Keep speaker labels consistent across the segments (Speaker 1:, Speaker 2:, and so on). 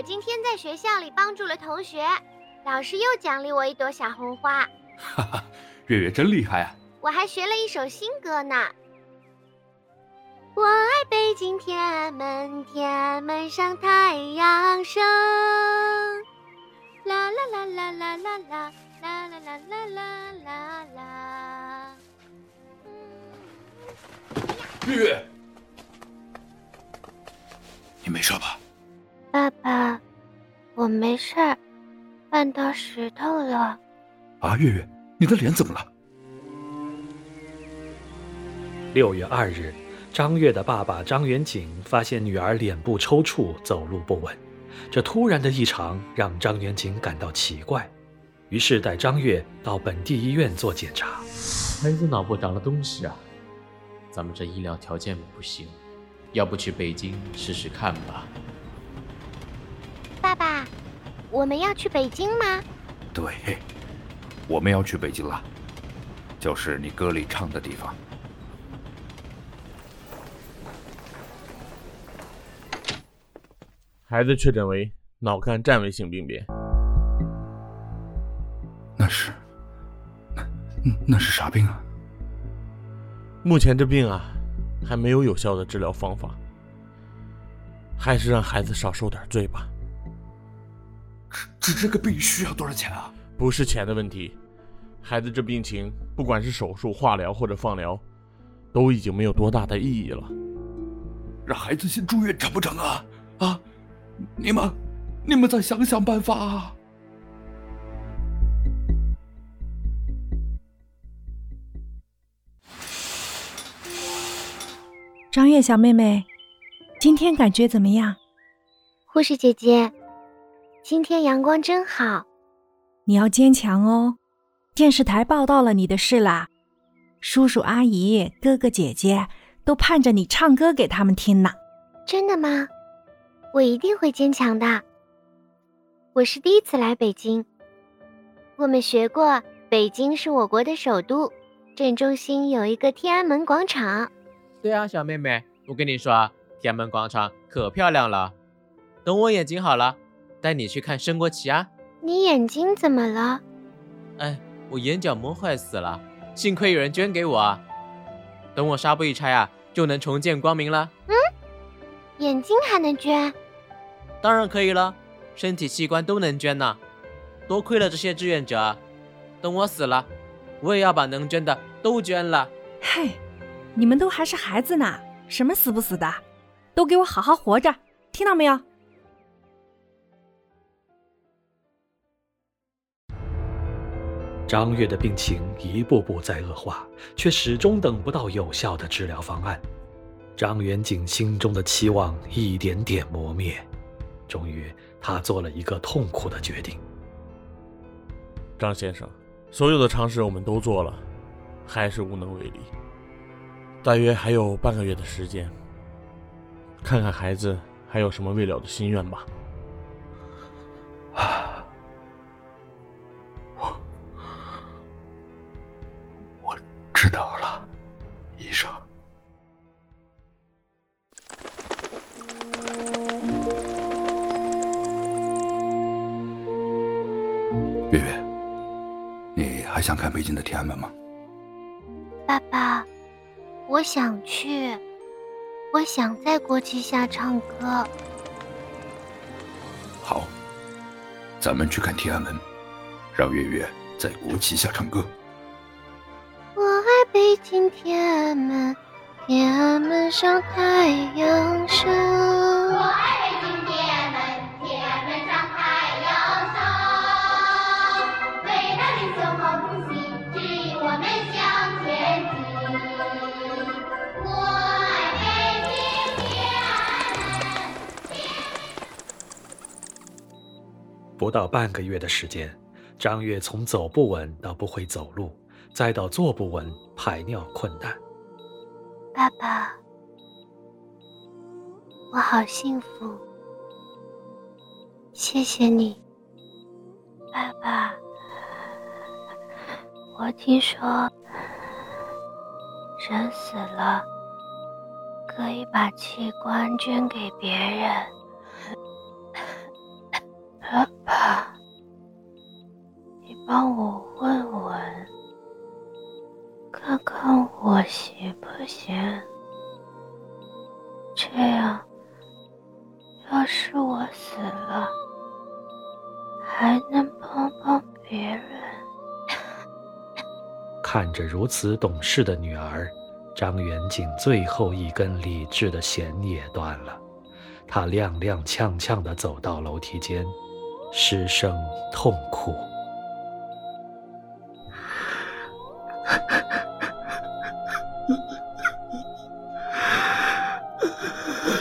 Speaker 1: 我今天在学校里帮助了同学，老师又奖励我一朵小红花。
Speaker 2: 哈哈，月月真厉害啊！
Speaker 1: 我还学了一首新歌呢。我爱北京天安门，天安门上太阳升。啦啦啦啦啦啦啦啦啦啦啦啦啦啦。
Speaker 2: 月月，你没事吧？
Speaker 1: 爸爸，我没事儿，绊到石头了。
Speaker 2: 啊，月月，你的脸怎么了？
Speaker 3: 六月二日，张月的爸爸张元景发现女儿脸部抽搐，走路不稳。这突然的异常让张元景感到奇怪，于是带张月到本地医院做检查。
Speaker 4: 孩子脑部长了东西啊，咱们这医疗条件不行，要不去北京试试看吧。
Speaker 1: 我们要去北京吗？
Speaker 2: 对，我们要去北京了，就是你歌里唱的地方。
Speaker 5: 孩子确诊为脑干占位性病变，
Speaker 2: 那是，那那是啥病啊？
Speaker 5: 目前这病啊，还没有有效的治疗方法，还是让孩子少受点罪吧。
Speaker 2: 治治这个病需要多少钱啊？
Speaker 5: 不是钱的问题，孩子这病情，不管是手术、化疗或者放疗，都已经没有多大的意义了。
Speaker 2: 让孩子先住院成不成啊？啊？你们，你们再想想办法啊。
Speaker 6: 张月小妹妹，今天感觉怎么样？
Speaker 1: 护士姐姐，今天阳光真好。
Speaker 6: 你要坚强哦。电视台报道了你的事啦，叔叔阿姨、哥哥姐姐都盼着你唱歌给他们听呢。
Speaker 1: 真的吗？我一定会坚强的。我是第一次来北京。我们学过，北京是我国的首都，镇中心有一个天安门广场。
Speaker 4: 对啊，小妹妹，我跟你说，天安门广场可漂亮了。等我眼睛好了，带你去看升国旗啊。
Speaker 1: 你眼睛怎么了？
Speaker 4: 哎，我眼角膜坏死了，幸亏有人捐给我。等我纱布一拆啊，就能重见光明了。
Speaker 1: 嗯。眼睛还能捐？
Speaker 4: 当然可以了，身体器官都能捐呢。多亏了这些志愿者，等我死了，我也要把能捐的都捐了。
Speaker 6: 嘿，你们都还是孩子呢，什么死不死的，都给我好好活着，听到没有？
Speaker 3: 张月的病情一步步在恶化，却始终等不到有效的治疗方案。张元景心中的期望一点点磨灭，终于，他做了一个痛苦的决定。
Speaker 5: 张先生，所有的尝试我们都做了，还是无能为力。大约还有半个月的时间，看看孩子还有什么未了的心愿吧。
Speaker 2: 知道了，医生。月月，你还想看北京的天安门吗？
Speaker 1: 爸爸，我想去，我想在国旗下唱歌。
Speaker 2: 好，咱们去看天安门，让月月在国旗下唱歌。
Speaker 1: 今天安门，天安门上太阳升。我爱北京天安门，天安门上太阳升。伟大领袖毛主席指引我们向前进。我爱北京天安门。天安门
Speaker 3: 不到半个月的时间。张悦从走不稳到不会走路，栽到坐不稳、排尿困难。
Speaker 1: 爸爸，我好幸福，谢谢你，爸爸。我听说人死了可以把器官捐给别人。行？这样，要是我死了，还能帮帮别人。
Speaker 3: 看着如此懂事的女儿，张元景最后一根理智的弦也断了。他踉踉跄跄地走到楼梯间，失声痛哭。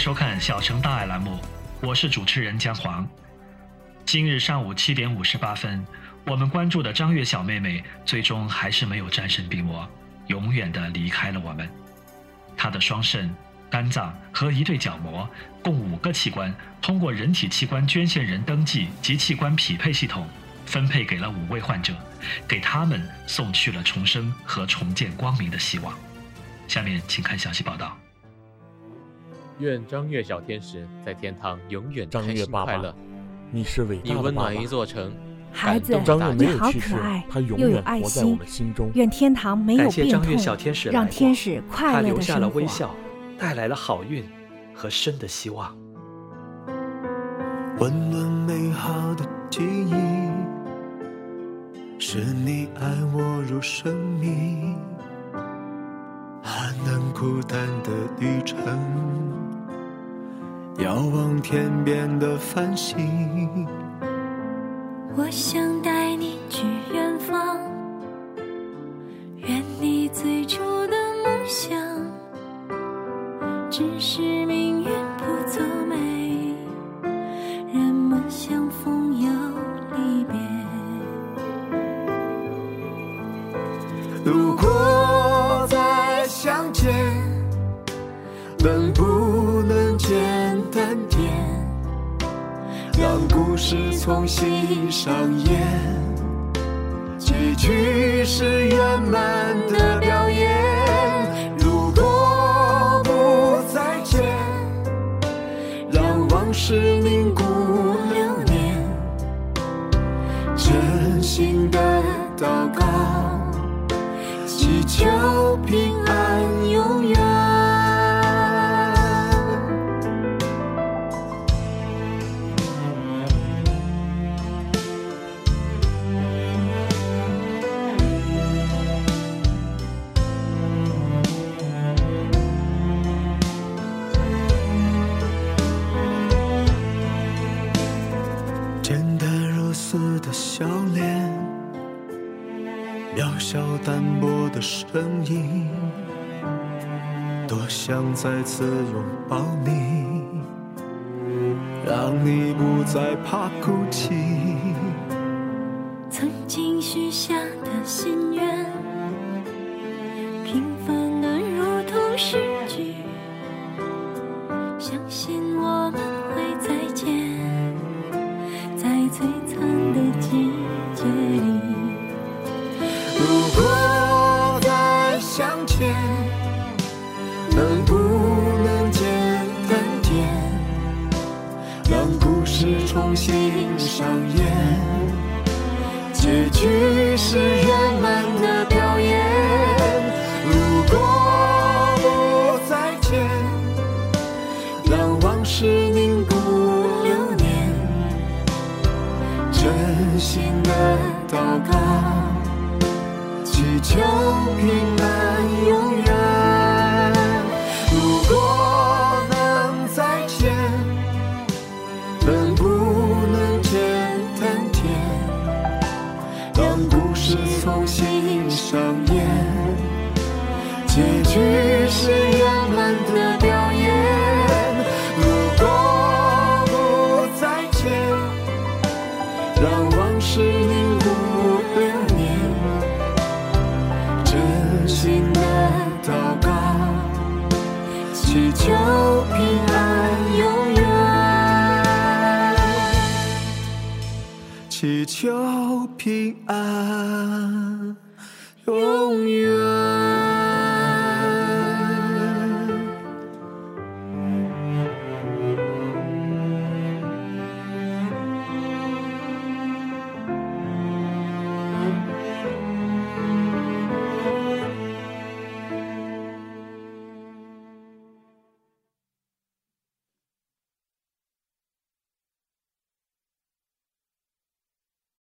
Speaker 7: 收看《小城大爱》栏目，我是主持人姜黄。今日上午七点五十八分，我们关注的张月小妹妹最终还是没有战胜病魔，永远的离开了我们。她的双肾、肝脏和一对角膜共五个器官，通过人体器官捐献人登记及器官匹配系统，分配给了五位患者，给他们送去了重生和重见光明的希望。下面请看详细报道。
Speaker 4: 愿张月小天使在天堂永远开心快乐
Speaker 5: 爸，，你是伟大的爸
Speaker 4: 你温暖一。座城。
Speaker 6: 孩子
Speaker 4: 感动
Speaker 5: 张月没
Speaker 6: 你好
Speaker 5: 有去世
Speaker 6: 可爱，
Speaker 5: 他永
Speaker 6: 又有爱
Speaker 5: 远活在我
Speaker 6: 心
Speaker 5: 们心中。
Speaker 6: 愿天堂没有
Speaker 3: 感谢
Speaker 6: 病
Speaker 3: 张月小，天使来过
Speaker 6: 让天使
Speaker 3: 他
Speaker 6: 快乐
Speaker 3: 留下了
Speaker 6: 的生活。
Speaker 3: 微笑，带来了好运和生的希望。
Speaker 8: 温暖美好的记忆，是你爱我如生命，寒冷孤单的旅程，遥望天边的繁星。
Speaker 9: 我想带你去远方，圆你最初的梦想。只是
Speaker 8: 重新上演，结局是圆满的表演。如果不再见，让往事凝固流年，真心的祷告。祈求平安永远。想再次拥抱你，让你不再怕哭泣。
Speaker 9: 曾经许下的心愿，平凡的如同诗句。相信我们会再见，在璀璨的季节里。
Speaker 8: 如果再相见，重新上演？结局是圆满的表演。如果不再见，让往事凝固流年，真心的祷告。祈求平安真心的祷告祈求平安永远。祈求平安永远。